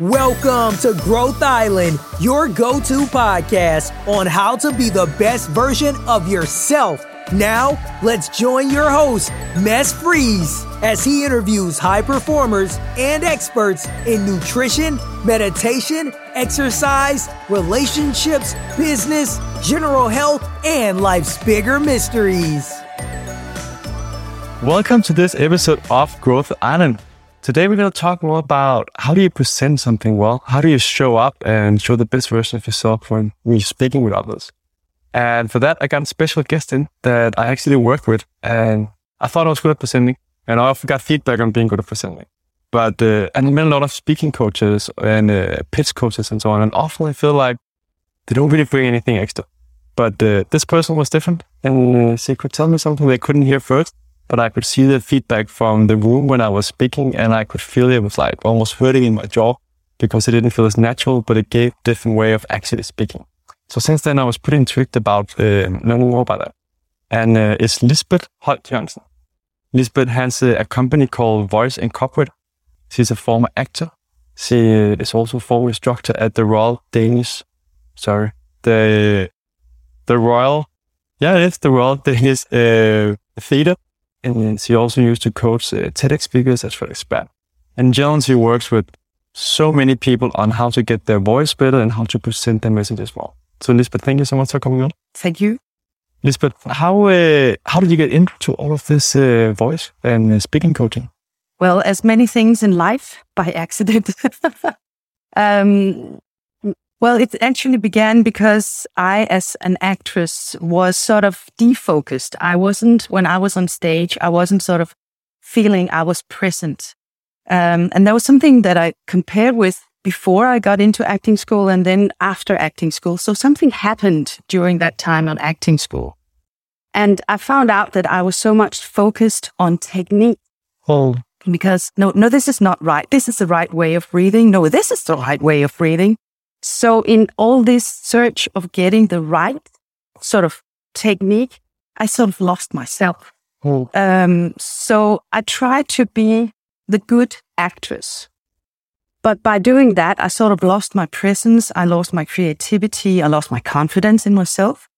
Welcome to Growth Island, your go to podcast on how to be the best version of yourself. Now, let's join your host, Mess Freeze, as he interviews high performers and experts in nutrition, meditation, exercise, relationships, business, general health, and life's bigger mysteries. Welcome to this episode of Growth Island. Today we're going to talk more about how do you present something well? How do you show up and show the best version of yourself when you're speaking with others? And for that, I got a special guest in that I actually worked with and I thought I was good at presenting and I often got feedback on being good at presenting. But, uh, and I met a lot of speaking coaches and uh, pitch coaches and so on. And often I feel like they don't really bring anything extra. But uh, this person was different and uh, she could tell me something they couldn't hear first but I could see the feedback from the room when I was speaking and I could feel it was like almost hurting in my jaw because it didn't feel as natural, but it gave a different way of actually speaking. So since then I was pretty intrigued about uh, learning more about that. And uh, it's Lisbeth Holt Jørgensen. Lisbeth has a, a, company called Voice Incorporated. She's a former actor. She is also former instructor at the Royal Danish, sorry, the, the Royal, yeah, it's the Royal Danish uh, Theatre and she also used to coach uh, TEDx speakers as well as And Joan, she works with so many people on how to get their voice better and how to present their messages well. So, Lisbeth, thank you so much for coming on. Thank you. Lisbeth, how uh, how did you get into all of this uh, voice and uh, speaking coaching? Well, as many things in life, by accident. um, well, it actually began because I, as an actress, was sort of defocused. I wasn't, when I was on stage, I wasn't sort of feeling I was present. Um, and that was something that I compared with before I got into acting school and then after acting school. So something happened during that time on acting school. And I found out that I was so much focused on technique. Oh. Because no, no, this is not right. This is the right way of breathing. No, this is the right way of breathing. So in all this search of getting the right sort of technique, I sort of lost myself. Oh. Um, so I tried to be the good actress. But by doing that, I sort of lost my presence. I lost my creativity. I lost my confidence in myself.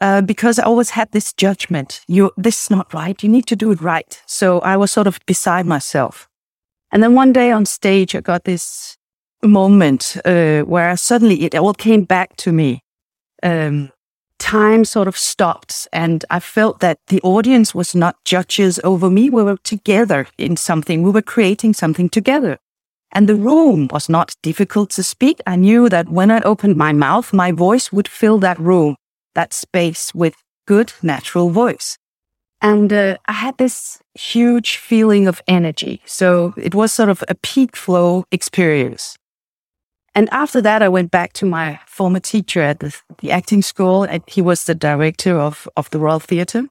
Uh, because I always had this judgment. You, this is not right. You need to do it right. So I was sort of beside myself. And then one day on stage, I got this moment uh, where suddenly it all came back to me. Um, time sort of stopped, and I felt that the audience was not judges over me. We were together in something. We were creating something together. And the room was not difficult to speak. I knew that when I opened my mouth, my voice would fill that room, that space with good natural voice. And uh, I had this huge feeling of energy. So it was sort of a peak flow experience. And after that, I went back to my former teacher at the, the acting school. And he was the director of, of the Royal Theatre.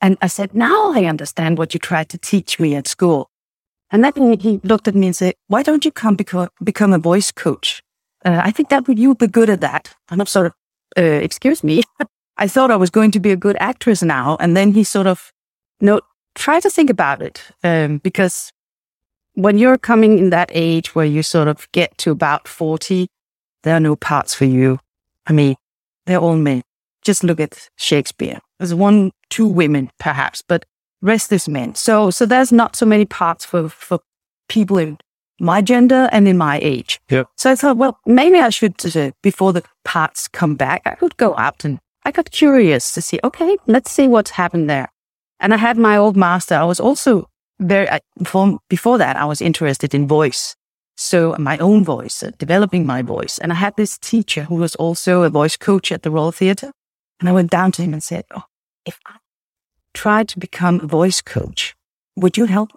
And I said, now I understand what you tried to teach me at school. And then he looked at me and said, why don't you come become, become a voice coach? Uh, I think that would, you be good at that. And I'm sort of, uh, excuse me. I thought I was going to be a good actress now. And then he sort of, no, try to think about it. Um, because when you're coming in that age where you sort of get to about 40, there are no parts for you. I mean, they're all men. Just look at Shakespeare. There's one, two women perhaps, but rest is men. So, so there's not so many parts for, for people in my gender and in my age. Yep. So I thought, well, maybe I should, uh, before the parts come back, I could go out and I got curious to see, okay, let's see what's happened there. And I had my old master. I was also very before, before that, I was interested in voice. So my own voice, uh, developing my voice. And I had this teacher who was also a voice coach at the Royal Theatre. And I went down to him and said, Oh, if I tried to become a voice coach, would you help?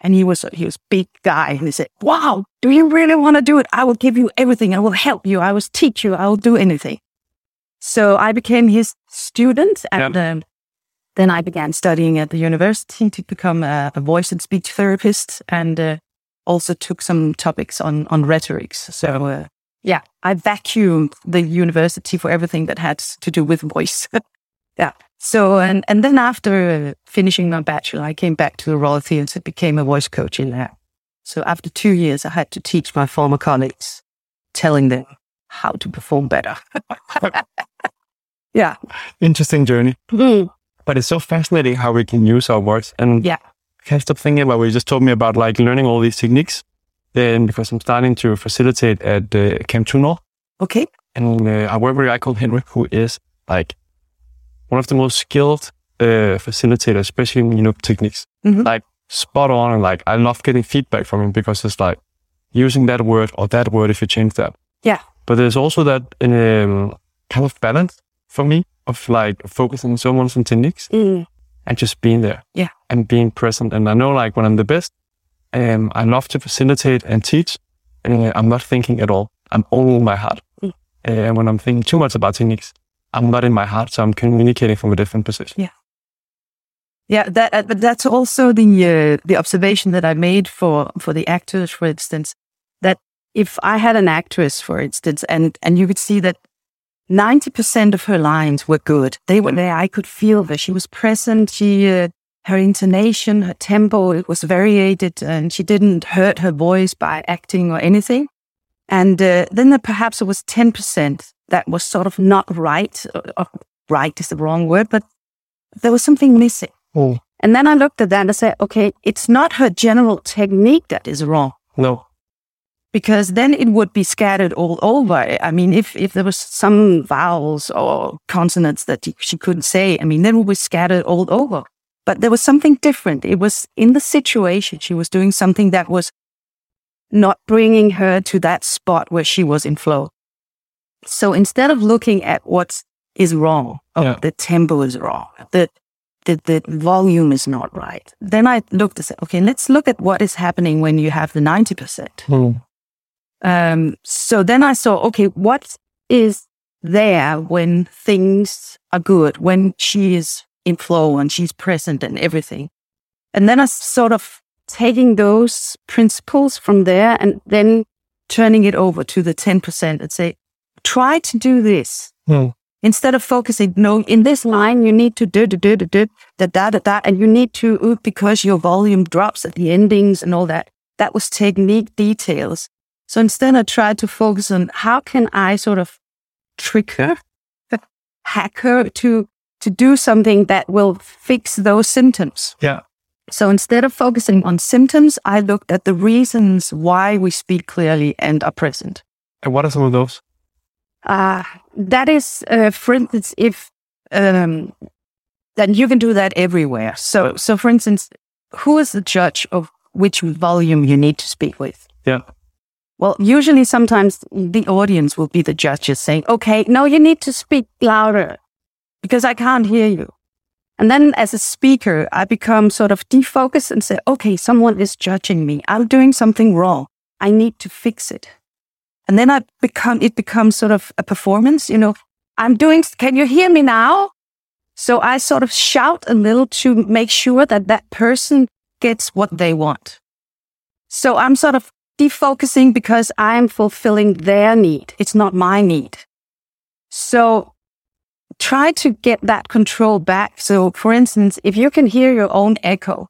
And he was, he was big guy. And he said, wow, do you really want to do it? I will give you everything. I will help you. I will teach you. I will do anything. So I became his student and um, then I began studying at the university to become a, a voice and speech therapist and uh, also took some topics on, on rhetorics. So, uh, yeah, I vacuumed the university for everything that had to do with voice. yeah. So, and, and then after finishing my bachelor, I came back to the Royal Theatre, became a voice coach in there. So after two years, I had to teach my former colleagues, telling them how to perform better. yeah. Interesting journey. Mm. But it's so fascinating how we can use our words. And Yeah. I can't stop thinking about what you just told me about like learning all these techniques. Then because I'm starting to facilitate at uh, Camp Tunnel. Okay. And uh, I work with a guy called Henrik, who is like one of the most skilled uh, facilitators, especially in you know techniques. Mhm. Like spot on, and like I love getting feedback from him because it's like using that word or that word if you change that. Yeah. But there's also that um, kind of balance for me of like focusing so much on techniques Mm. and just being there. Yeah. And being present. And I know like when I'm the best, um, I love to facilitate and teach. And I'm not thinking at all. I'm only in my heart. Mm. And when I'm thinking too much about techniques, I'm not in my heart. So I'm communicating from a different position. Yeah, that uh, but that's also the uh, the observation that I made for for the actors, for instance, that if I had an actress, for instance, and and you could see that ninety percent of her lines were good, they were there. I could feel that she was present. She uh, her intonation, her tempo, it was variated, and she didn't hurt her voice by acting or anything. And uh, then there perhaps it was ten percent that was sort of not right. Or, or right is the wrong word, but there was something missing. Oh, And then I looked at that and I said, okay, it's not her general technique that is wrong no. Because then it would be scattered all over. I mean, if, if there was some vowels or consonants that she couldn't say, I mean, then it would be scattered all over. But there was something different. It was in the situation. She was doing something that was not bringing her to that spot where she was in flow. So instead of looking at what is wrong, oh, Yeah. the tempo is wrong, the, the, the volume is not right, then I looked and said, okay, let's look at what is happening when you have the 90%. Hmm. Um, so then I saw, okay, what is there when things are good, when she is in flow and she's present and everything. And then I sort of taking those principles from there and then turning it over to the 10% and say, try to do this. Hmm. Instead of focusing, no, in this line, you need to do, do, do, do, do, da, da, da, da, and you need to, ooh, because your volume drops at the endings and all that. That was technique details. So instead, I tried to focus on how can I sort of trick her, hack her to, to do something that will fix those symptoms. Yeah. So instead of focusing on symptoms, I looked at the reasons why we speak clearly and are present. And what are some of those? Uh, that is, uh, for instance, if, um, then you can do that everywhere. So, so for instance, who is the judge of which volume you need to speak with? Yeah. Well, usually sometimes the audience will be the judges saying, okay, no, you need to speak louder because I can't hear you. And then as a speaker, I become sort of defocused and say, okay, someone is judging me. I'm doing something wrong. I need to fix it. And then I become, it becomes sort of a performance, you know, I'm doing, can you hear me now? So I sort of shout a little to make sure that that person gets what they want. So I'm sort of defocusing because I'm fulfilling their need. It's not my need. So try to get that control back. So for instance, if you can hear your own echo,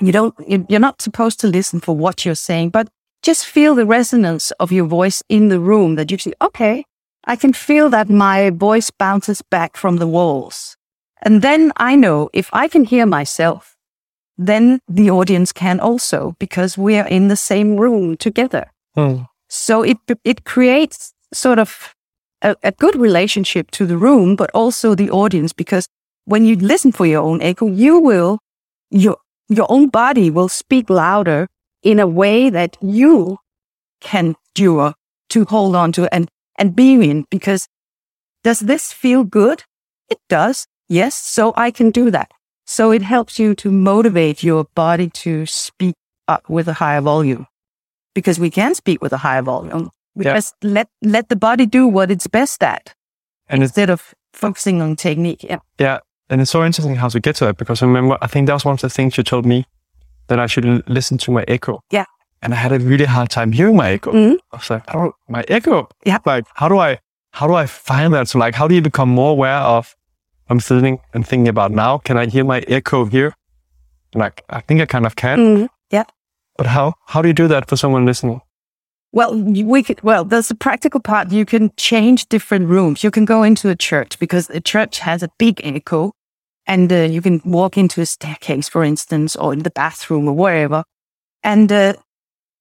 you don't, you- you're not supposed to listen for what you're saying, but just feel the resonance of your voice in the room that you see, okay, I can feel that my voice bounces back from the walls. And then I know if I can hear myself, then the audience can also because we are in the same room together. Hmm. So it it creates sort of a, a good relationship to the room, but also the audience because when you listen for your own echo, you will your your own body will speak louder in a way that you can endure to hold on to and and be in because does this feel good? It does. Yes. So I can do that. So it helps you to motivate your body to speak up with a higher volume because we can speak with a higher volume. We Yeah. just let, let the body do what it's best at And instead of focusing on technique. Yeah. yeah. And it's so interesting how to get to that because I remember, I think that was one of the things you told me that I should l- listen to my echo. Yeah. And I had a really hard time hearing my echo. Mhm. I was like, oh, my echo. Yeah. Like, how do I, how do I find that? So like, how do you become more aware of, I'm sitting and thinking about now, can I hear my echo here? Like, I think I kind of can. Mhm. Yeah. But how how do you do that for someone listening? Well, we could, well, there's a practical part. You can change different rooms. You can go into a church because a church has a big echo and uh, you can walk into a staircase, for instance, or in the bathroom or wherever. And uh,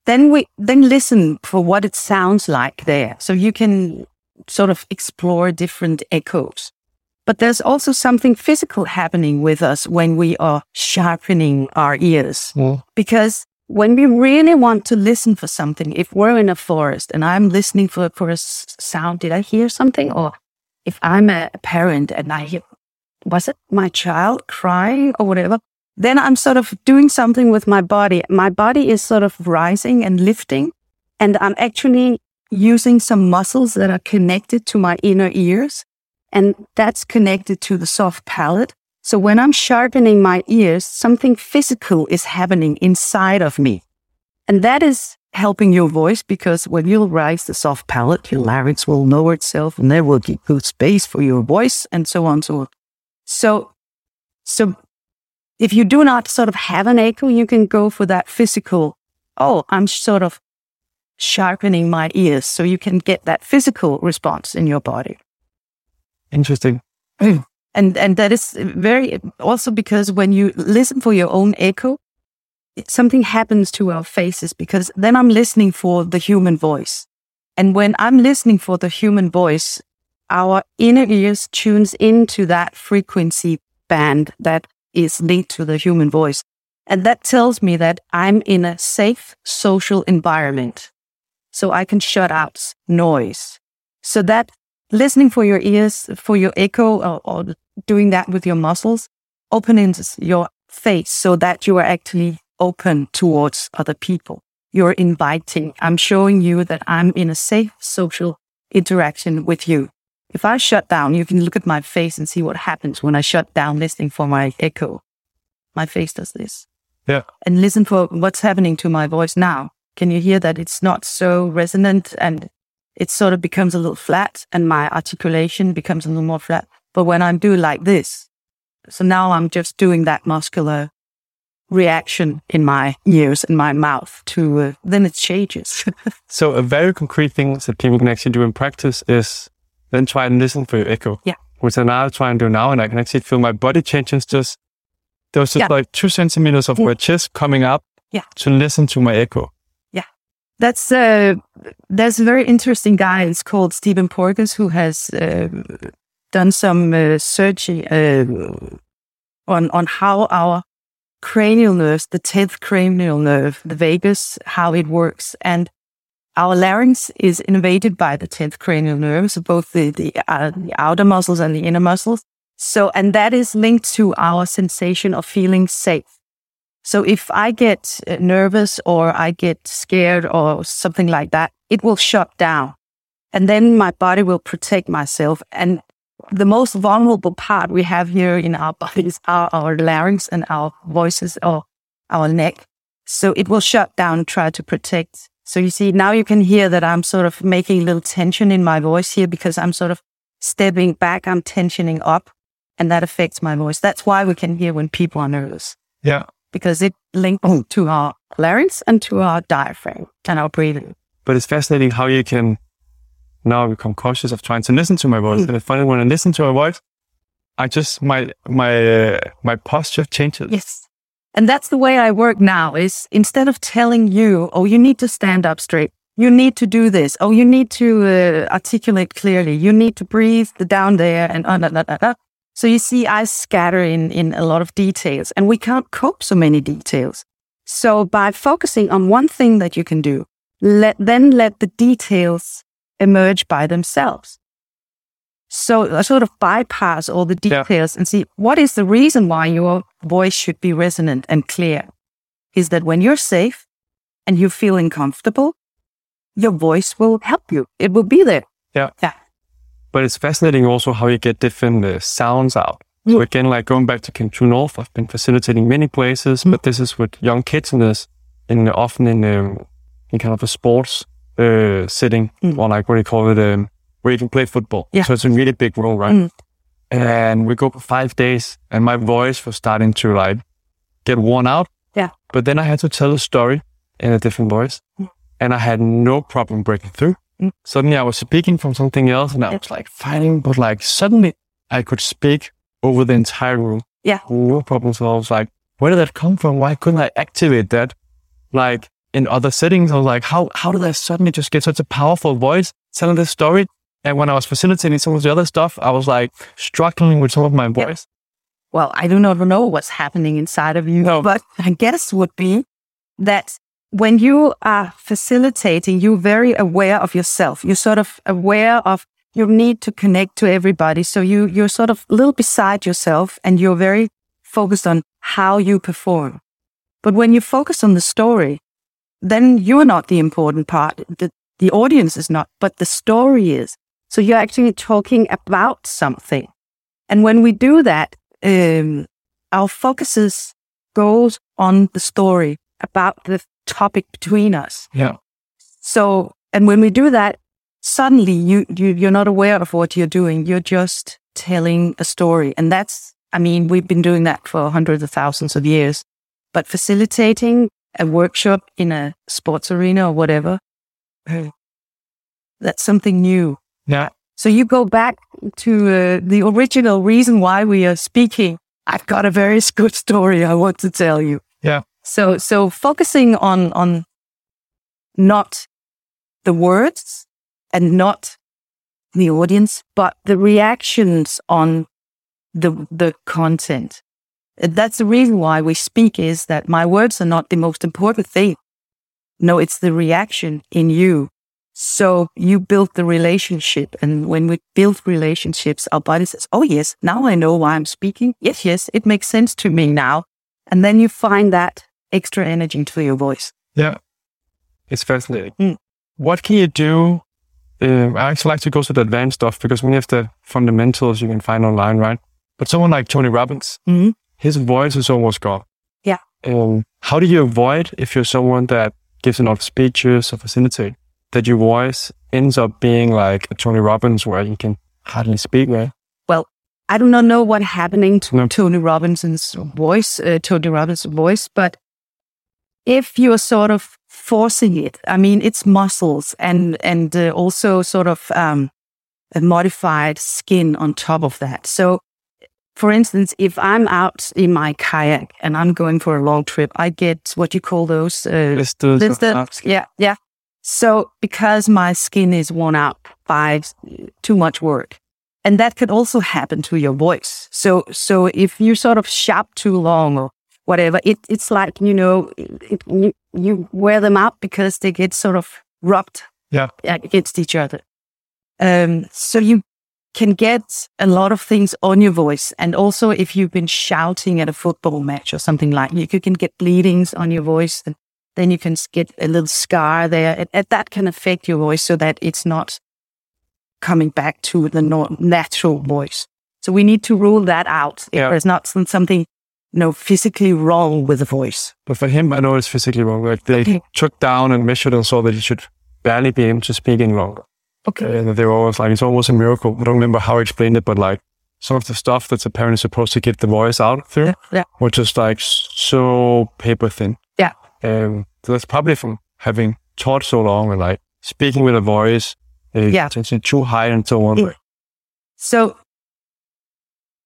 then we, then listen for what it sounds like there. So you can sort of explore different echoes. But there's also something physical happening with us when we are sharpening our ears. Mm. Because when we really want to listen for something, if we're in a forest and I'm listening for, for a sound, did I hear something? Or if I'm a parent and I hear, was it my child crying or whatever? Then I'm sort of doing something with my body. My body is sort of rising and lifting, and I'm actually using some muscles that are connected to my inner ears, and that's connected to the soft palate. So when I'm sharpening my ears, something physical is happening inside of me. And that is helping your voice because when you rise the soft palate, your larynx will lower itself and there will be good space for your voice and so on and so on. So, so if you do not sort of have an echo, you can go for that physical. Oh, I'm sort of sharpening my ears so you can get that physical response in your body. Interesting. And, and that is very also because when you listen for your own echo, something happens to our faces because then I'm listening for the human voice. And when I'm listening for the human voice, our inner ears tunes into that frequency band that is linked to the human voice. And that tells me that I'm in a safe social environment. So I can shut out noise. So that listening for your ears, for your echo, or, or doing that with your muscles, opens your face so that you are actually open towards other people. You're inviting. I'm showing you that I'm in a safe social interaction with you. If I shut down, you can look at my face and see what happens when I shut down listening for my echo. My face does this. Yeah. And listen for what's happening to my voice now. Can you hear that it's not so resonant and it sort of becomes a little flat and my articulation becomes a little more flat. But when I'm doing like this, so now I'm just doing that muscular reaction in my ears and my mouth to, uh, then it changes. So a very concrete thing that people can actually do in practice is then try and listen for your echo. Yeah. Which I now try and do now, and I can actually feel my body changes. Just there's just Yeah. like two centimeters of Yeah. my chest coming up. Yeah. To listen to my echo. That's uh, there's a very interesting guy. It's called Stephen Porges who has uh, done some uh, searching uh, on on how our cranial nerves, the tenth cranial nerve, the vagus, how it works, and our larynx is invaded by the tenth cranial nerve, so both the the, uh, the outer muscles and the inner muscles. So, and that is linked to our sensation of feeling safe. So if I get uh, nervous or I get scared or something like that, it will shut down. And then my body will protect myself. And the most vulnerable part we have here in our bodies are our larynx and our voices or our neck. So it will shut down try to protect. So you see, now you can hear that I'm sort of making a little tension in my voice here because I'm sort of stepping back. I'm tensioning up and that affects my voice. That's why we can hear when people are nervous Yeah. Because it links to our larynx and to our diaphragm and our breathing. But it's fascinating how you can now become cautious of trying to listen to my voice. Mm. And it's funny when I listen to my voice, I just my my uh, my posture changes. Yes. And that's the way I work now is instead of telling you, oh, you need to stand up straight. You need to do this. Oh, you need to uh, articulate clearly. You need to breathe the down there and uh, da, da, da. So you see, I scatter in, in a lot of details and we can't cope so many details. So by focusing on one thing that you can do, let, then let the details emerge by themselves. So I sort of bypass all the Yeah. details and see what is the reason why your voice should be resonant and clear. Is that when you're safe and you're feeling comfortable, your voice will help you. It will be there. Yeah. Yeah. But it's fascinating also how you get different uh, sounds out. So Mm. again, like going back to True North, I've been facilitating many places, Mm. but this is with young kids in this, in often in um, in kind of a sports uh, setting, Mm. or like what do you call it, um, where you can play football. Yeah. So it's a really big role, right? Mm. And we go for five days, and my voice was starting to like get worn out. Yeah. But then I had to tell a story in a different voice. And I had no problem breaking through. Mm. Suddenly I was speaking from something else and I was like fighting, but like suddenly I could speak over the entire room. Yeah. No problem. So I was like, where did that come from? Why couldn't I activate that? Like in other settings, I was like, how, how did I suddenly just get such a powerful voice telling this story? And when I was facilitating some of the other stuff, I was like struggling with some of my voice. Well, I do not know what's happening inside of you, No. but I guess would be that when you are facilitating, you're very aware of yourself. You're sort of aware of your need to connect to everybody. So you, you're sort of a little beside yourself and you're very focused on how you perform. But when you focus on the story, then you're not the important part. The, the audience is not, but the story is. So you're actually talking about something. And when we do that, um, our focuses goes on the story about the topic between us. Yeah. So, and when we do that, suddenly you, you, you're not aware of what you're doing. You're just telling a story. And that's, I mean, we've been doing that for hundreds of thousands of years, but facilitating a workshop in a sports arena or whatever, uh, that's something new. Yeah. So you go back to uh, the original reason why we are speaking. I've got a very good story I want to tell you. Yeah. So so focusing on on not the words and not the audience, but the reactions on the the content. That's the reason why we speak is that my words are not the most important thing. No, it's the reaction in you. So you build the relationship. And when we build relationships, our body says, Oh, yes, now I know why I'm speaking. Yes, yes, it makes sense to me now. And then you find that extra energy to your voice. Yeah. It's fascinating. Mm. What can you do? Um, I actually like to go to the advanced stuff because many of the fundamentals you can find online, right? But someone like Tony Robbins, Mhm. his voice is almost gone. Yeah. Um, how do you avoid if you're someone that gives a lot of speeches or facilitate that your voice ends up being like a Tony Robbins where you can hardly speak, right? Well, I do not know what happening to No. Tony Robinson's voice, uh, Tony Robinson's voice, but if you're sort of forcing it, I mean, it's muscles and and uh, also sort of um, a modified skin on top of that. So, for instance, if I'm out in my kayak and I'm going for a long trip, I get what you call those uh, Blisters There's or the, ups. yeah, yeah. So because my skin is worn out by too much work, and that could also happen to your voice. So, so if you sort of shout too long or whatever, it, it's like, you know, it, you, you wear them out because they get sort of rubbed Yeah. against each other. Um, so you can get a lot of things on your voice. And also if you've been shouting at a football match or something like you, you can get bleedings on your voice and then you can get a little scar there and, and that can affect your voice so that it's not coming back to the natural voice. So we need to rule that out. Yeah. If there's not some, something, you know, physically wrong with the voice. But for him, I know it's physically wrong. Like they Okay. took down and measured and saw that he should barely be able to speak any longer. Okay. And they were always like, it's almost a miracle. I don't remember how he explained it, but like some of the stuff that's apparently supposed to get the voice out through Yeah. yeah. were just like so paper thin. Yeah. Um, so that's probably from having taught so long and like speaking with a voice, uh, Yeah. potentially too high and so on. Yeah. So,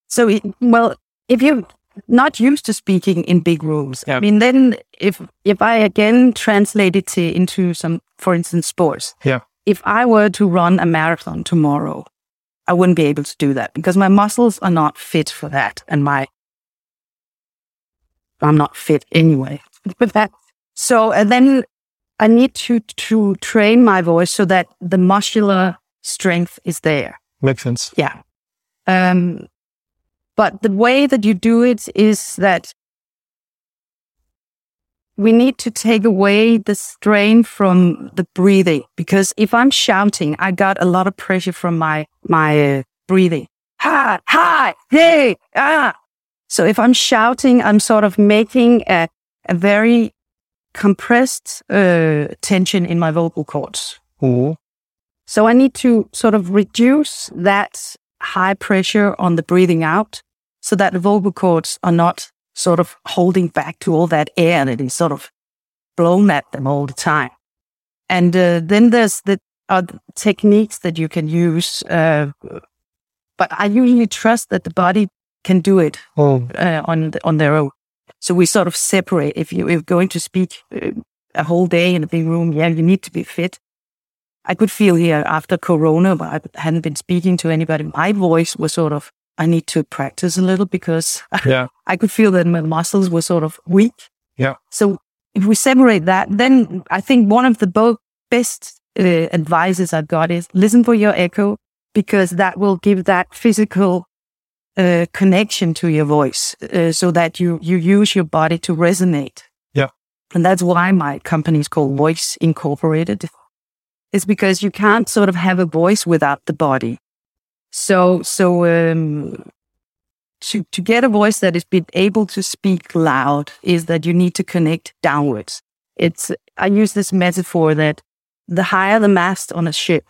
so it, well, if you're not used to speaking in big rooms, Yeah. I mean, then if if I again translate it to, into some, for instance, sports. Yeah. If I were to run a marathon tomorrow, I wouldn't be able to do that because my muscles are not fit for that, and my I'm not fit anyway for that. So, and then I need to to train my voice so that the muscular strength is there. Makes sense. Yeah. Um, but the way that you do it is that we need to take away the strain from the breathing because if I'm shouting, I got a lot of pressure from my my uh, breathing. Ha, hi, hey, ah. So if I'm shouting, I'm sort of making a a very compressed uh, tension in my vocal cords. Ooh. So I need to sort of reduce that high pressure on the breathing out so that the vocal cords are not sort of holding back to all that air that is sort of blown at them all the time. And uh, then there's the other techniques that you can use. Uh, but I usually trust that the body can do it Oh, uh, on the, on their own. So we sort of separate. If you, are going to speak uh, a whole day in a big room, yeah, you need to be fit. I could feel here after Corona, but I hadn't been speaking to anybody. My voice was sort of I need to practice a little because yeah. I could feel that my muscles were sort of weak. Yeah. So if we separate that, then I think one of the bo- best uh, advices I've got is listen for your echo because that will give that physical uh, connection to your voice uh, so that you, you use your body to resonate. Yeah. And that's why my company is called Voice Incorporated. It's because you can't sort of have a voice without the body. So, so, um, to, to get a voice that is been able to speak loud is that you need to connect downwards. It's, I use this metaphor that the higher the mast on a ship,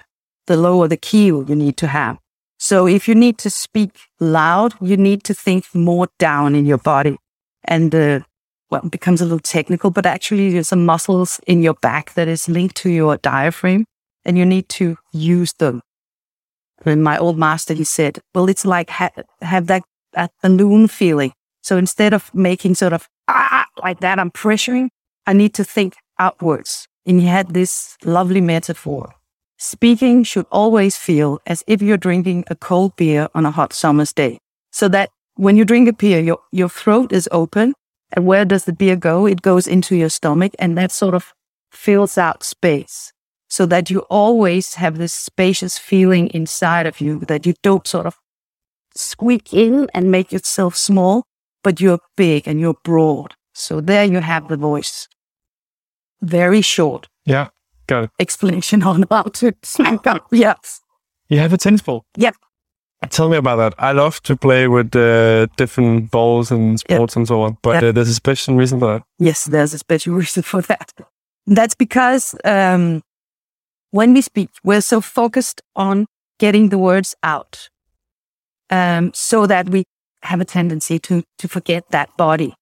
the lower the keel you need to have. So if you need to speak loud, you need to think more down in your body. And, uh, well, it becomes a little technical, but actually there's some muscles in your back that is linked to your diaphragm and you need to use them. And my old master, he said, well, it's like ha- have that, that balloon feeling. So instead of making sort of ah, like that, I'm pressuring, I need to think outwards. And he had this lovely metaphor. Speaking should always feel as if you're drinking a cold beer on a hot summer's day. So that when you drink a beer, your, your throat is open. And where does the beer go? It goes into your stomach and that sort of fills out space so that you always have this spacious feeling inside of you that you don't sort of squeak in and make yourself small, but you're big and you're broad. So there you have the voice. Very short Yeah. Got it. explanation on how to smack up. Yes. You have a tennis ball. Yep. Tell me about that. I love to play with uh, different balls and sports and so on, but Yep. uh, there's a special reason for that. Yes, there's a special reason for that. That's because um, when we speak, we're so focused on getting the words out, um, so that we have a tendency to to forget that body.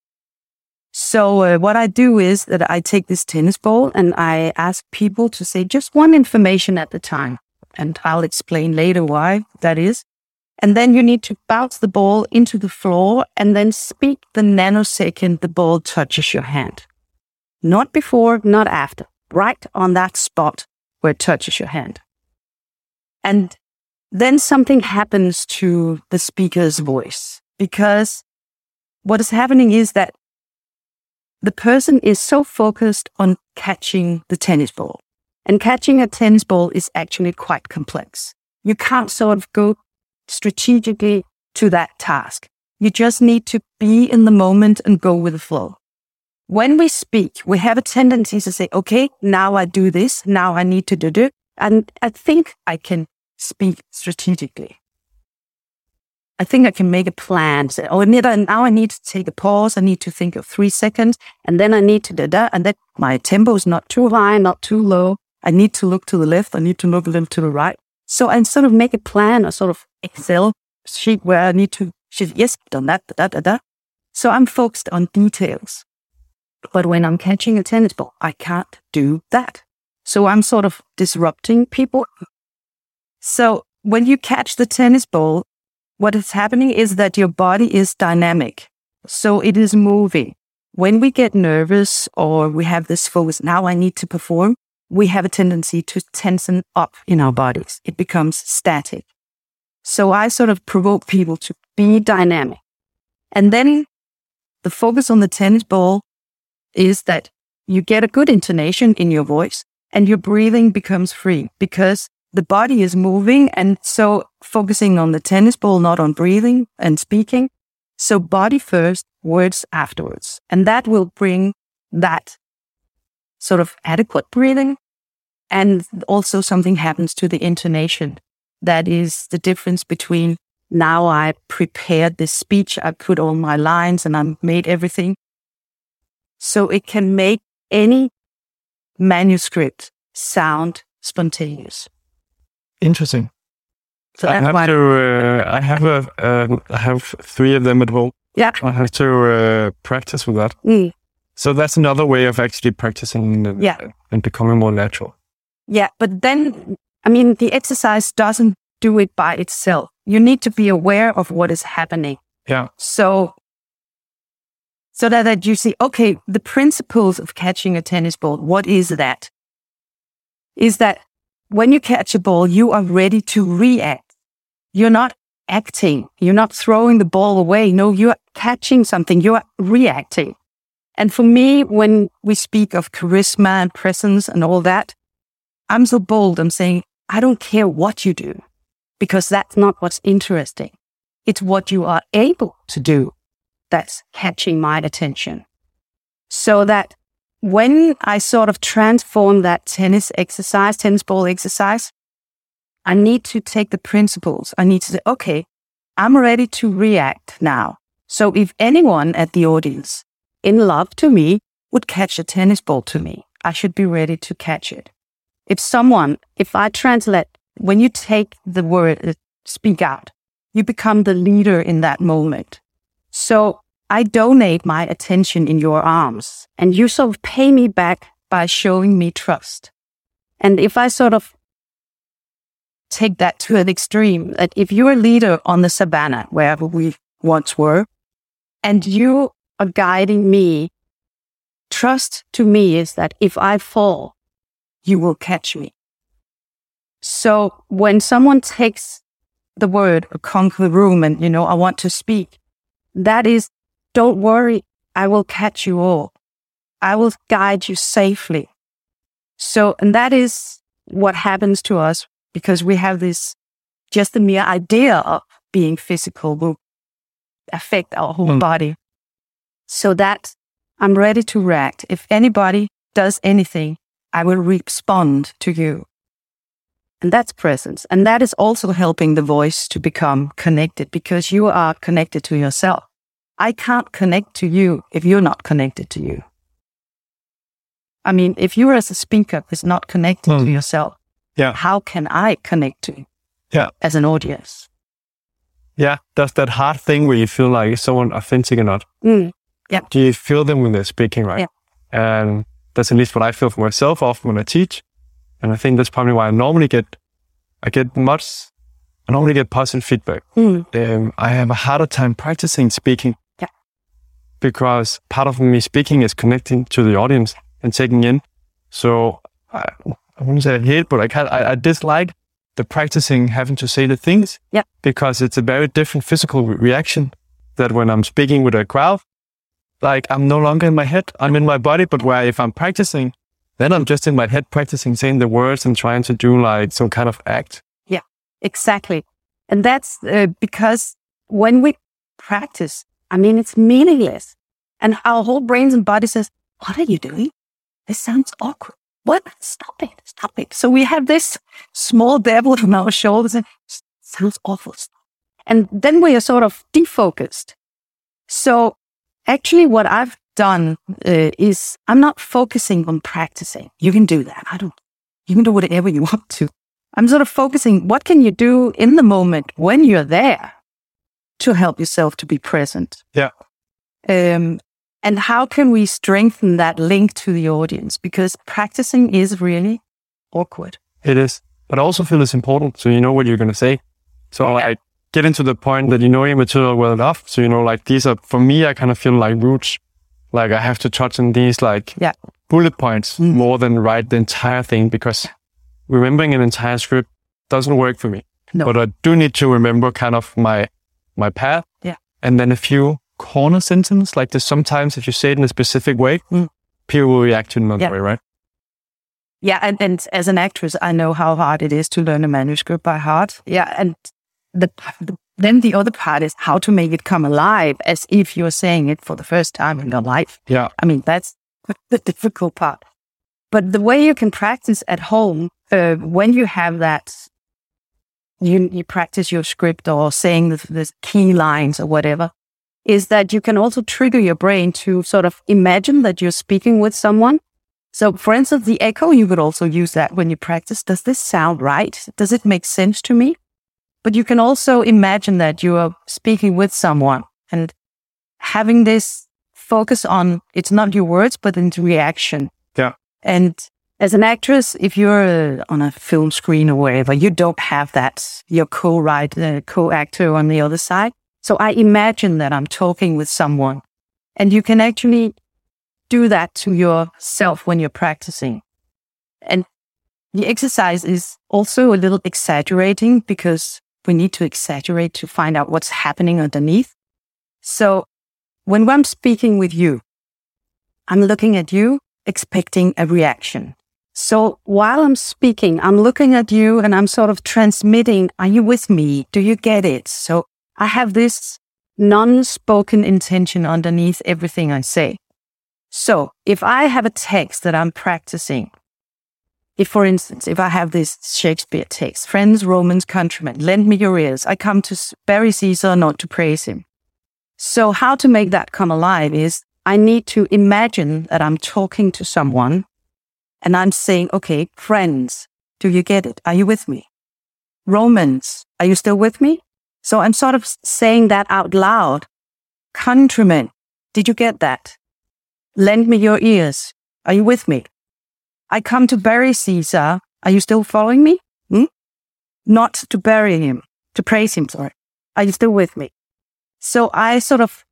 So uh, what I do is that I take this tennis ball and I ask people to say just one information at a time, and I'll explain later why that is. And then you need to bounce the ball into the floor and then speak the nanosecond the ball touches your hand. Not before, not after. Right on that spot where it touches your hand. And then something happens to the speaker's voice because what is happening is that the person is so focused on catching the tennis ball. And catching a tennis ball is actually quite complex. You can't sort of go strategically to that task. You just need to be in the moment and go with the flow. When we speak, we have a tendency to say, okay, now I do this. Now I need to do it. And I think I can speak strategically. I think I can make a plan. Say, oh, now I need to take a pause. I need to think of three seconds, and then I need to do that. and then my tempo is not too high, not too low. I need to look to the left. I need to look a little to the right. So I sort of make a plan, a sort of Excel sheet where I need to. Yes, done that, da da da. So I'm focused on details. But when I'm catching a tennis ball, I can't do that. So I'm sort of disrupting people. So when you catch the tennis ball, what is happening is that your body is dynamic. So it is moving. When we get nervous or we have this focus, now I need to perform, we have a tendency to tension up in our bodies. It becomes static. So I sort of provoke people to be dynamic. And then the focus on the tennis ball is that you get a good intonation in your voice and your breathing becomes free because the body is moving. And so focusing on the tennis ball, not on breathing and speaking. So body first, words afterwards. And that will bring that sort of adequate breathing. And also something happens to the intonation. That is the difference between now I prepared this speech, I put all my lines and I made everything. So it can make any manuscript sound spontaneous. Interesting. So I have to. Uh, I have a. Uh, I have three of them at home. yeah. I have to uh, practice with that. Mm. So that's another way of actually practicing and, Yeah. and becoming more natural. Yeah, but then, I mean, the exercise doesn't do it by itself. You need to be aware of what is happening. Yeah. So, so that, that you see, okay, the principles of catching a tennis ball, what is that? Is that when you catch a ball, you are ready to react. You're not acting. You're not throwing the ball away. No, you're catching something. You are reacting. And for me, when we speak of charisma and presence and all that, I'm so bold. I'm saying, I don't care what you do because that's not what's interesting. It's what you are able to do that's catching my attention. So that when I sort of transform that tennis exercise, tennis ball exercise, I need to take the principles. I need to say, okay, I'm ready to react now. So if anyone at the audience in love to me would catch a tennis ball to me, I should be ready to catch it. If someone, if I translate, when you take the word, uh, speak out, you become the leader in that moment. So I donate my attention in your arms and you sort of pay me back by showing me trust. And if I sort of take that to an extreme, that if you're a leader on the savannah, wherever we once were, and you are guiding me, trust to me is that if I fall, you will catch me. So when someone takes the word or conquer the room and, you know, I want to speak, that is, don't worry, I will catch you all. I will guide you safely. So, and that is what happens to us because we have this, just the mere idea of being physical will affect our whole Mm. body. So that I'm ready to react. If anybody does anything, I will respond to you. And that's presence. And that is also helping the voice to become connected because you are connected to yourself. I can't connect to you if you're not connected to you. I mean, if you as a speaker is not connected to Hmm. yourself, Yeah. how can I connect to you Yeah. as an audience? Yeah. That's that hard thing where you feel like someone authentic or not. Mm. Do you feel them when they're speaking, right? And that's at least what I feel for myself often when I teach. And I think that's probably why I normally get, I get much, I normally get positive feedback. Mm. Um, I have a harder time practicing speaking. Because part of me speaking is connecting to the audience and taking in. So I, I wouldn't say I hate, but I can't, I, I dislike the practicing having to say the things. Yeah. Because it's a very different physical re- reaction that when I'm speaking with a crowd, like I'm no longer in my head, I'm in my body. But where if I'm practicing, then I'm just in my head practicing saying the words and trying to do like some kind of act. Yeah, exactly. And that's uh, because when we practice, I mean, it's meaningless. And our whole brains and body says, what are you doing? This sounds awkward. What? Stop it. Stop it. So we have this small devil on our shoulders and "S- sounds awful. Stop." And then we are sort of defocused. So actually what I've done uh, is I'm not focusing on practicing. You can do that. I don't, you can do whatever you want to. I'm sort of focusing what can you do in the moment when you're there to help yourself to be present. Yeah. Um, and how can we strengthen that link to the audience? Because practicing is really awkward. It is, but I also feel it's important so you know what you're going to say. So I get into the point that you know your material well enough. So, you know, like these are, for me, I kind of feel like roots. Like I have to touch on these like Yeah. bullet points Mm. more than write the entire thing because remembering an entire script doesn't work for me. No. But I do need to remember kind of my, my path. Yeah. And then a few corner sentences. Like this sometimes if you say it in a specific way, Mm. people will react to it another Yeah. way, right? Yeah, and, and as an actress, I know how hard it is to learn a manuscript by heart. Yeah, and the, the then the other part is how to make it come alive as if you're saying it for the first time in your life. Yeah. I mean, that's the difficult part. But the way you can practice at home, uh, when you have that, you, you practice your script or saying the, the key lines or whatever, is that you can also trigger your brain to sort of imagine that you're speaking with someone. So, for instance, the echo, you could also use that when you practice. Does this sound right? Does it make sense to me? But you can also imagine that you are speaking with someone and having this focus on it's not your words, but into reaction. Yeah. And as an actress, if you're uh, on a film screen or wherever, you don't have that, your co-writer, co-actor on the other side. So I imagine that I'm talking with someone and you can actually do that to yourself when you're practicing. And the exercise is also a little exaggerating because we need to exaggerate to find out what's happening underneath. So when I'm speaking with you, I'm looking at you expecting a reaction. So while I'm speaking, I'm looking at you and I'm sort of transmitting, are you with me? Do you get it? So I have this non-spoken intention underneath everything I say. So if I have a text that I'm practicing, if for instance, if I have this Shakespeare text, friends, Romans, countrymen, lend me your ears. I come to bury Caesar, not to praise him. So how to make that come alive is I need to imagine that I'm talking to someone and I'm saying, okay, friends, do you get it? Are you with me? Romans, are you still with me? So I'm sort of saying that out loud. Countrymen, did you get that? Lend me your ears. Are you with me? I come to bury Caesar. Are you still following me? Hmm? Not to bury him, to praise him, sorry. Are you still with me? So I sort of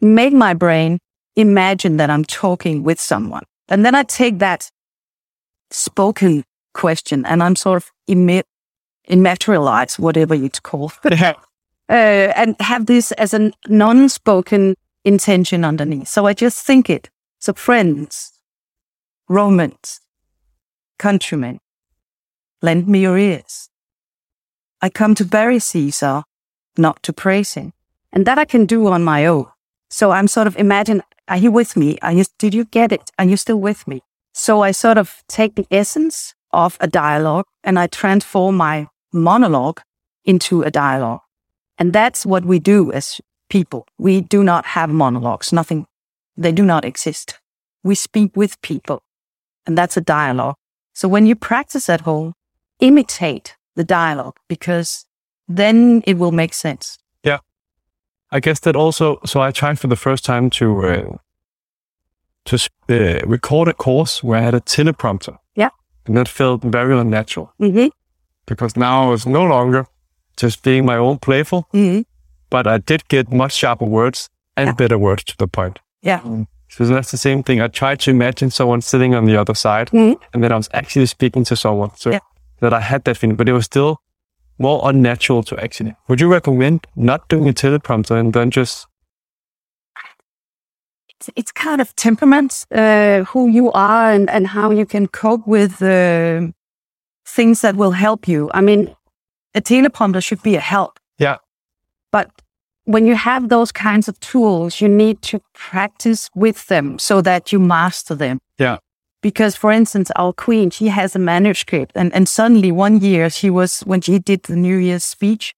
make my brain imagine that I'm talking with someone. And then I take that spoken question and I'm sort of emit, immaterialize, whatever you call it, uh, and have this as a non-spoken intention underneath. So I just think it. So friends, Romans, countrymen, lend me your ears. I come to bury Caesar, not to praise him. And that I can do on my own. So I'm sort of imagine, are you with me? Are you, did you get it? Are you still with me? So I sort of take the essence of a dialogue and I transform my monologue into a dialogue. And that's what we do as people. We do not have monologues, nothing. They do not exist. We speak with people and that's a dialogue. So when you practice at home, imitate the dialogue because then it will make sense. Yeah. I guess that also, so I tried for the first time to, uh, to uh, record a course where I had a teleprompter. Yeah. And that felt very unnatural Mm-hmm. because now I was no longer just being my own playful, Mm-hmm. but I did get much sharper words and Yeah. better words to the point. Yeah. So that's the same thing. I tried to imagine someone sitting on the other side Mhm. and then I was actually speaking to someone. So Yeah. that I had that feeling, but it was still more unnatural to actually. Would you recommend not doing a teleprompter and then just, It's, kind of temperament, uh, who you are and, and how you can cope with uh, things that will help you. I mean, a teleprompter should be a help. Yeah. But when you have those kinds of tools, you need to practice with them so that you master them. Yeah. Because, for instance, our queen, she has a manuscript, and, and suddenly one year she was, when she did the New Year's speech,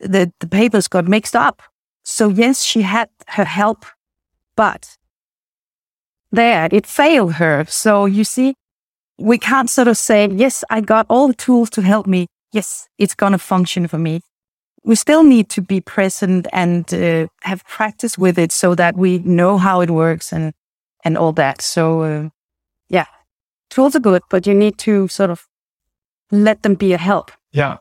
the, the papers got mixed up. So, yes, she had her help, but there it failed her. So, you see, we can't sort of say, yes, I got all the tools to help me. Yes, it's going to function for me. We still need to be present and uh, have practice with it so that we know how it works and, and all that. So, uh, yeah, tools are good, but you need to sort of let them be a help. yeah,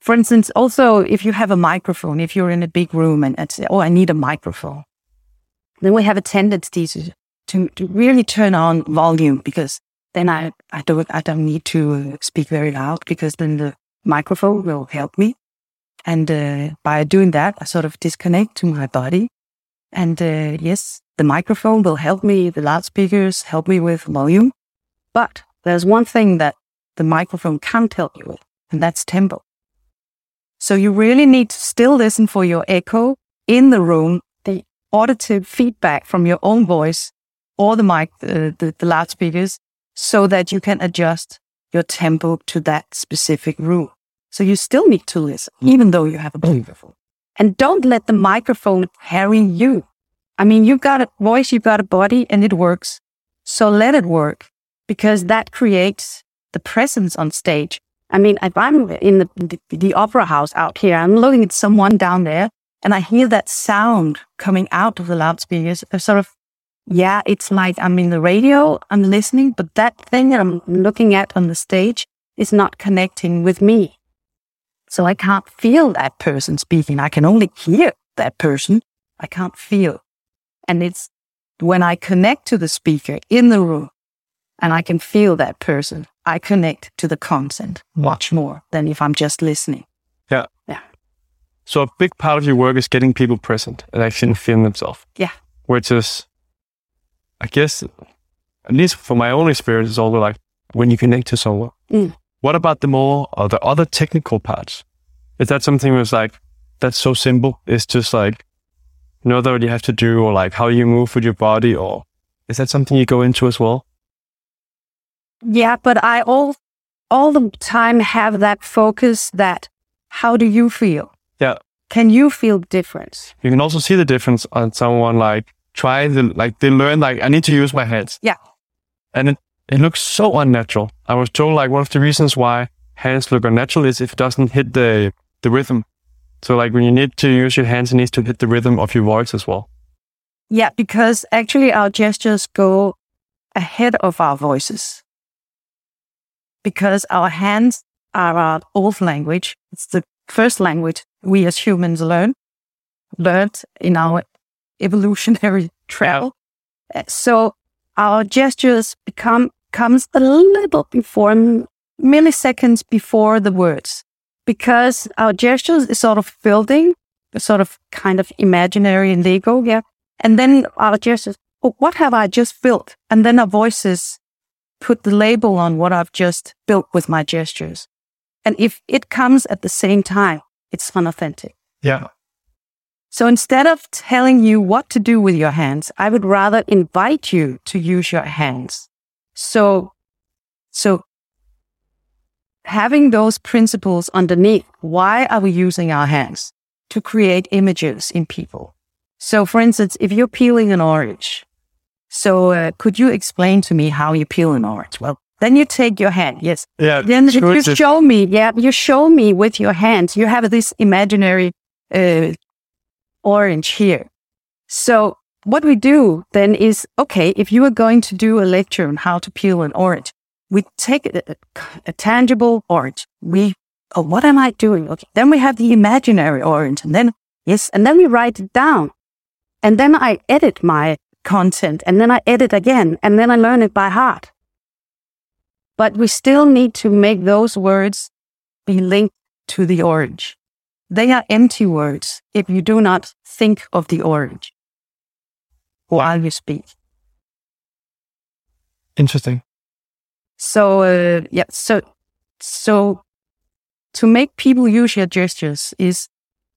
For instance, also if you have a microphone, if you're in a big room and, and say, oh, I need a microphone, then we have a tendency to, to, to really turn on volume because then I, I don't, I don't need to uh, speak very loud because then the microphone will help me. And uh, by doing that, I sort of disconnect to my body. And uh, yes, the microphone will help me. The loudspeakers help me with volume. But there's one thing that the microphone can't help you with, and that's tempo. So you really need to still listen for your echo in the room, auditive feedback from your own voice or the mic, uh, the, the loudspeakers, so that you can adjust your tempo to that specific room. So you still need to listen, even though you have a microphone. And don't let the microphone carry you. I mean, you've got a voice, you've got a body, and it works. So let it work because that creates the presence on stage. I mean, if I'm in the, the, the opera house out here, I'm looking at someone down there and I hear that sound coming out of the loudspeakers, a sort of yeah, it's like I'm in the radio, I'm listening, but that thing that I'm looking at on the stage is not connecting with me. So I can't feel that person speaking. I can only hear that person. I can't feel. And it's when I connect to the speaker in the room and I can feel that person, I connect to the content much more than if I'm just listening. So a big part of your work is getting people present and actually feeling themselves. Yeah. Which is, I guess, at least for my own experience, is also like when you connect to someone. Mm. What about the more or the other technical parts? Is that something that's like that's so simple? It's just like you know what you have to do, or like how you move with your body, or is that something you go into as well? Yeah, but I all all the time have that focus that how do you feel? Yeah. Can you feel difference? You can also see the difference on someone like try the like they learn like I need to use my hands. Yeah. And it, it looks so unnatural. I was told like one of the reasons why hands look unnatural is if it doesn't hit the the rhythm. So like when you need to use your hands, it needs to hit the rhythm of your voice as well. Yeah, because actually our gestures go ahead of our voices. Because our hands are our old language. It's the first language we as humans learn, learned in our evolutionary travel. Uh, So our gestures become comes a little before milliseconds before the words because our gestures is sort of building a sort of kind of imaginary Lego, yeah. And then our gestures, oh, what have I just built? And then our voices put the label on what I've just built with my gestures. And if it comes at the same time, it's unauthentic. Yeah. So instead of telling you what to do with your hands, I would rather invite you to use your hands. So, so having those principles underneath, why are we using our hands? To create images in people. So for instance, if you're peeling an orange, so uh, could you explain to me how you peel an orange? Well, then you take your hand. Yes. Yeah. Then sure, you show me, yeah, you show me with your hands. You have this imaginary uh, orange here. So what we do then is, okay, if you are going to do a lecture on how to peel an orange, we take a, a, a tangible orange. We, oh, what am I doing? Okay. Then we have the imaginary orange and then, yes, and then we write it down. And then I edit my content and then I edit again and then I learn it by heart. But we still need to make those words be linked to the orange. They are empty words if you do not think of the orange while you speak. Interesting. So, uh, yeah, so, so to make people use your gestures is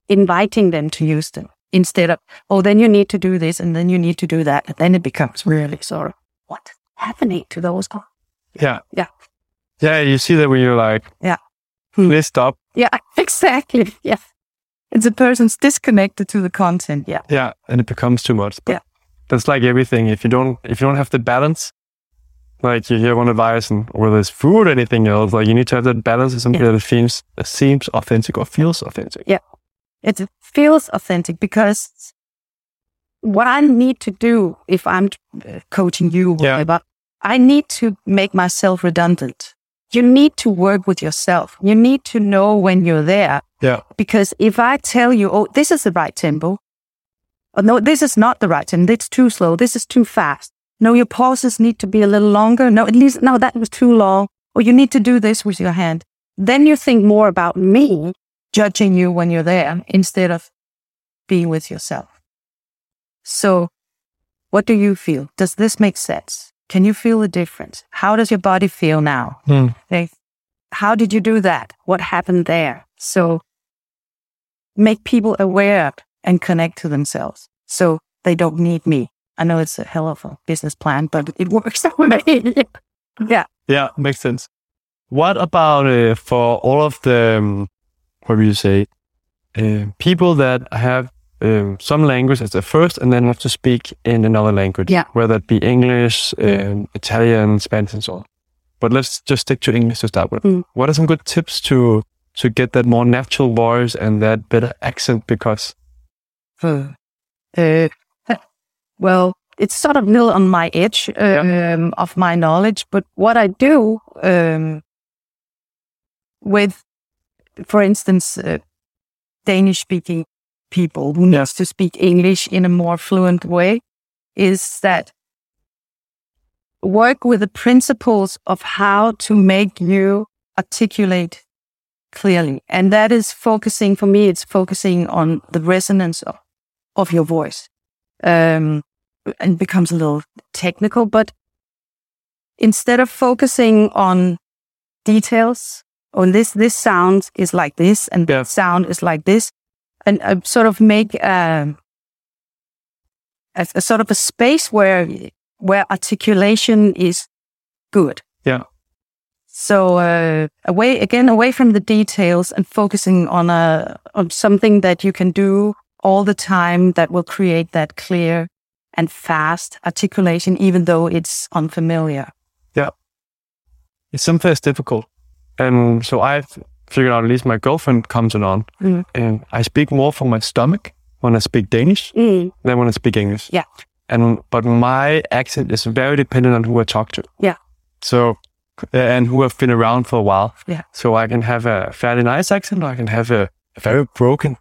inviting them to use them instead of, oh, then you need to do this and then you need to do that. And then it becomes really sort of, what's happening to those? Yeah. Yeah. Yeah. You see that when you're like, Yeah. please stop. Yeah, exactly. Yeah. It's a person's disconnected to the content. Yeah. Yeah. And it becomes too much. But Yeah. That's like everything. If you don't, if you don't have the balance, like you hear one advice and whether it's food or anything else, like you need to have that balance. Is something Yeah. that seems, that seems authentic or feels authentic. Yeah. It feels authentic because what I need to do if I'm uh, coaching you, Yeah. whatever, I need to make myself redundant. You need to work with yourself. You need to know when you're there. Yeah. Because if I tell you, oh, this is the right tempo, or no, this is not the right tempo, it's too slow, this is too fast. No, your pauses need to be a little longer. No, at least, no, that was too long. Or you need to do this with your hand. Then you think more about me judging you when you're there instead of being with yourself. So, what do you feel? Does this make sense? Can you feel the difference? How does your body feel now? Okay. How did you do that? What happened there? So, make people aware and connect to themselves so they don't need me. I know it's a hell of a business plan, but it works that way. yeah. Yeah, makes sense. What about uh, for all of the, um, what would you say, uh, people that have um, some language as their first and then have to speak in another language, Yeah. whether it be English, um, Italian, Spanish, and so on. But let's just stick to English to start with. Mm. What are some good tips to to get that more natural voice and that better accent? Because Uh, well, it's sort of little on my edge um, of my knowledge. But what I do um, with, for instance, uh, Danish speaking people who needs to speak English in a more fluent way is that work with the principles of how to make you articulate clearly. And that is focusing, for me, it's focusing on the resonance of, of your voice. Um, and becomes a little technical, but instead of focusing on details, on this, this sound is like this and Yeah. sound is like this, and uh, sort of make um a, a sort of a space where where articulation is good. Yeah. So uh, away again, away from the details and focusing on a on something that you can do all the time that will create that clear and fast articulation, even though it's unfamiliar. Yeah, it's sometimes difficult. And so I've figured out, at least my girlfriend comes along, Mm. and I speak more from my stomach when I speak Danish than when I speak English. Yeah. And but my accent is very dependent on who I talk to. Yeah. So, and who have been around for a while. Yeah. So I can have a fairly nice accent, or I can have a, a very broken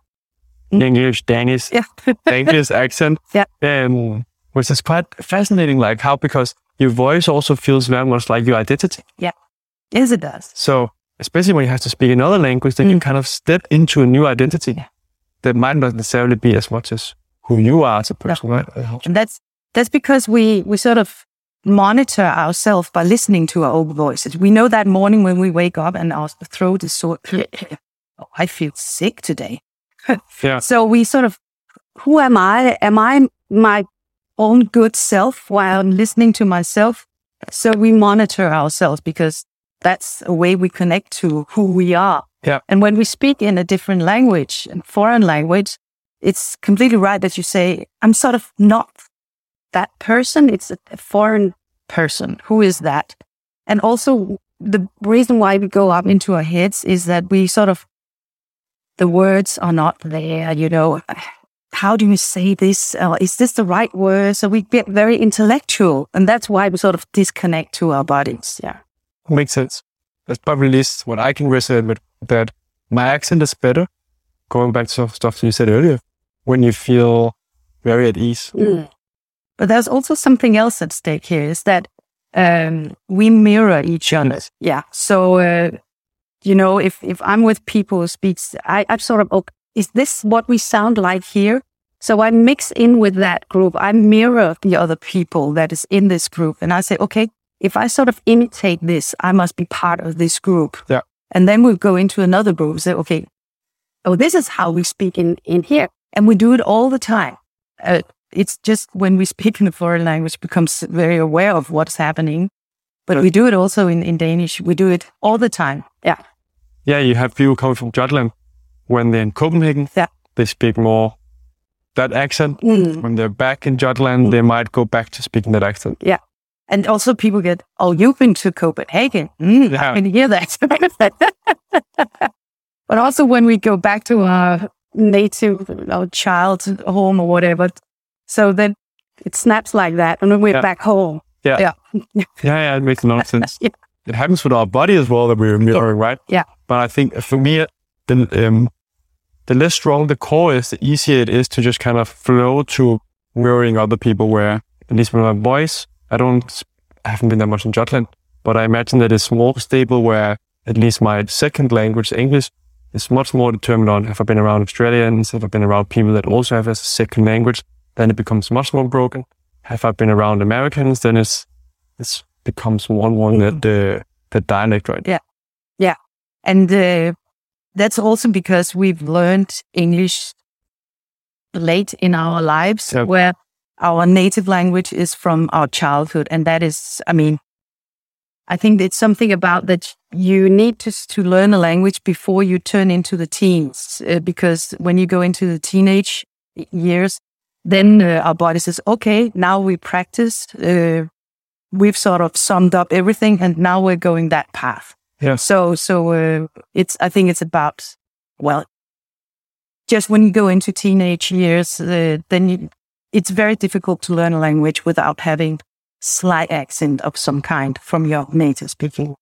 Mm. English, Danish, Yeah. English accent. Yeah. Um, which is quite fascinating, like how because your voice also feels very much like your identity. Yeah. Yes, it does. So especially when you have to speak another language, then you kind of step into a new identity Yeah. that might not necessarily be as much as who you are as a person, right? Uh, And that's that's because we we sort of monitor ourselves by listening to our own voices. We know that morning when we wake up and our throat is sore. oh, I feel sick today. Yeah. So we sort of, who am I? Am I my own good self while I'm listening to myself? So we monitor ourselves because that's a way we connect to who we are. Yeah. And when we speak in a different language, a foreign language, it's completely right that you say, I'm sort of not that person. It's a, a foreign person. Who is that? And also, the reason why we go up into our heads is that we sort of, the words are not there, you know. How do you say this? Uh, is this the right word? So we get very intellectual, and that's why we sort of disconnect to our bodies. Yeah. Makes sense. That's probably at least what I can resonate with. That my accent is better. Going back to stuff you said earlier, when you feel very at ease. But there's also something else at stake here is that um, we mirror each other. Yes. Yeah. So, uh, you know, if, if I'm with people who speaks, I, I'm sort of, okay, is this what we sound like here? So I mix in with that group. I mirror the other people that is in this group. And I say, okay, if I sort of imitate this, I must be part of this group. Yeah. And then we go into another group and say, okay, oh, this is how we speak in, in here. And we do it all the time. Uh, it's just when we speak in a foreign language becomes very aware of what's happening. But we do it also in, in Danish. We do it all the time. Yeah. Yeah, you have people coming from Jutland. When they're in Copenhagen, Yeah. they speak more that accent. Mm. When they're back in Jutland, they might go back to speaking that accent. Yeah. And also people get, oh, you've been to Copenhagen. Mm, Yeah. I can hear that. but also when we go back to our native, our child home or whatever. So then it snaps like that. And then we're Yeah. back home. Yeah. Yeah. Yeah, yeah, it makes a lot of sense. Yeah. It happens with our body as well that we're mirroring, right? Yeah. But I think for me, the um, the less strong the core is, the easier it is to just kind of flow to mirroring other people. Where at least with my voice, I don't, I haven't been that much in Jutland, but I imagine that it's more stable. Where at least my second language, English, is much more determined on if I've been around Australians, if I've been around people that also have a second language, then it becomes much more broken. Have I been around Americans, then it's it's becomes one one that the the dialect, right? Yeah. Yeah. And uh, that's also because we've learned English late in our lives, Yep. where our native language is from our childhood. And that is, I mean, I think it's something about that you need to, to learn a language before you turn into the teens, uh, because when you go into the teenage years, then uh, our body says, okay, now we practiced. Uh, we've sort of summed up everything and now we're going that path. Yeah. So, so, uh, it's, I think it's about, well, just when you go into teenage years, uh, then you, it's very difficult to learn a language without having slight accent of some kind from your native speaking.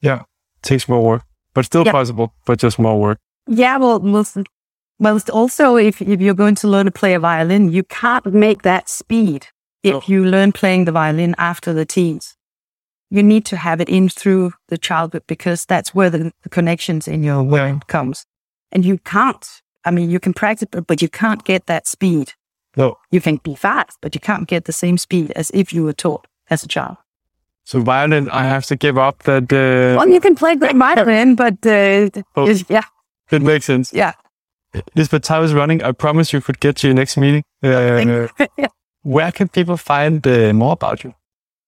Yeah. takes more work, but still Yeah. possible, but just more work. Yeah, well, most, well, also if, if you're going to learn to play a violin, you can't make that speed if you learn playing the violin after the teens. You need to have it in through the childhood because that's where the, the connections in your brain comes. And you can't, I mean, you can practice, but, but you can't get that speed. No. You can be fast, but you can't get the same speed as if you were taught as a child. So violin, I have to give up that. Uh, Well, you can play great violin, but uh, Oh. yeah, it makes sense. yeah. Lisbeth, time is running. I promise you could get to your next meeting. Uh, yeah. where can people find uh, more about you?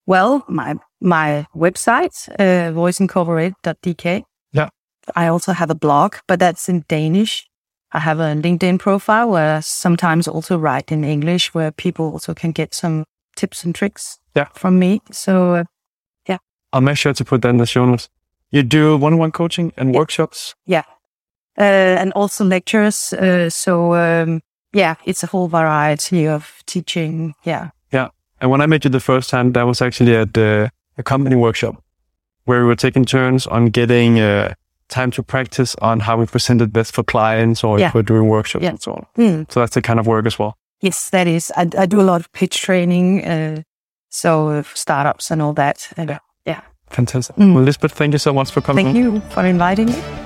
Well, my my website, uh, voiceincorporated.dk. Yeah. I also have a blog, but that's in Danish. I have a LinkedIn profile where I sometimes also write in English, where people also can get some tips and tricks Yeah. from me. So uh, I'll make sure to put that in the show notes. You do one-on-one coaching and workshops. uh, and also lectures. Uh, so um, yeah, it's a whole variety of teaching. Yeah. Yeah. And when I met you the first time, that was actually at a company workshop where we were taking turns on getting uh, time to practice on how we presented best for clients or Yeah. if we're doing workshops Yeah. and so on. Hmm. So that's the kind of work as well. Yes, that is. I, I do a lot of pitch training. Uh, so uh, for startups and all that. And, Yeah. Fantastic. Mm. Well, Lisbeth, thank you so much for coming. Thank you for inviting me.